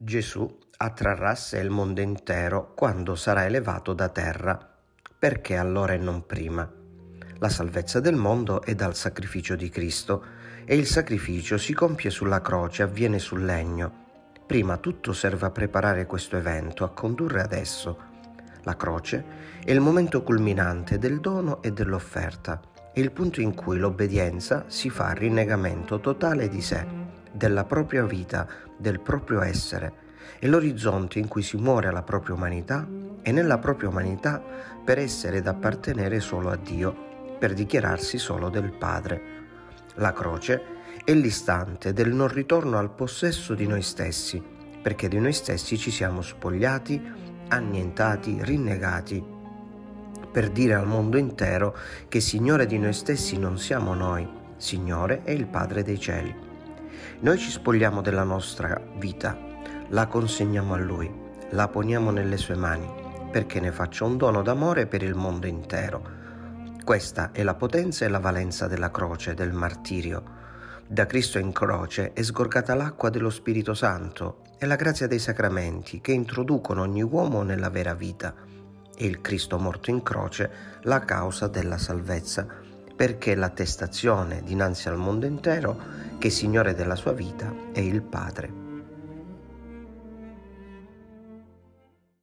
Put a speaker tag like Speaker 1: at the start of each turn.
Speaker 1: Gesù attrarrà a sé il mondo intero quando sarà elevato da terra, perché allora e non prima. La salvezza del mondo è dal sacrificio di Cristo e il sacrificio si compie sulla croce, avviene sul legno. Prima tutto serve a preparare questo evento, a condurre ad esso. La croce è il momento culminante del dono e dell'offerta, è il punto in cui l'obbedienza si fa rinnegamento totale di sé, della propria vita, del proprio essere, è l'orizzonte in cui si muore alla propria umanità e nella propria umanità per essere ed appartenere solo a Dio, per dichiararsi solo del Padre. La croce è l'istante del non ritorno al possesso di noi stessi, perché di noi stessi ci siamo spogliati, annientati, rinnegati, per dire al mondo intero che Signore di noi stessi non siamo noi, Signore è il Padre dei cieli. Noi ci spogliamo della nostra vita, la consegniamo a Lui, la poniamo nelle sue mani, perché ne faccia un dono d'amore per il mondo intero. Questa è la potenza e la valenza della croce, del martirio. Da Cristo in croce è sgorgata l'acqua dello Spirito Santo e la grazia dei sacramenti che introducono ogni uomo nella vera vita. E il Cristo morto in croce la causa della salvezza, perché l'attestazione dinanzi al mondo intero che Signore della sua vita è il Padre.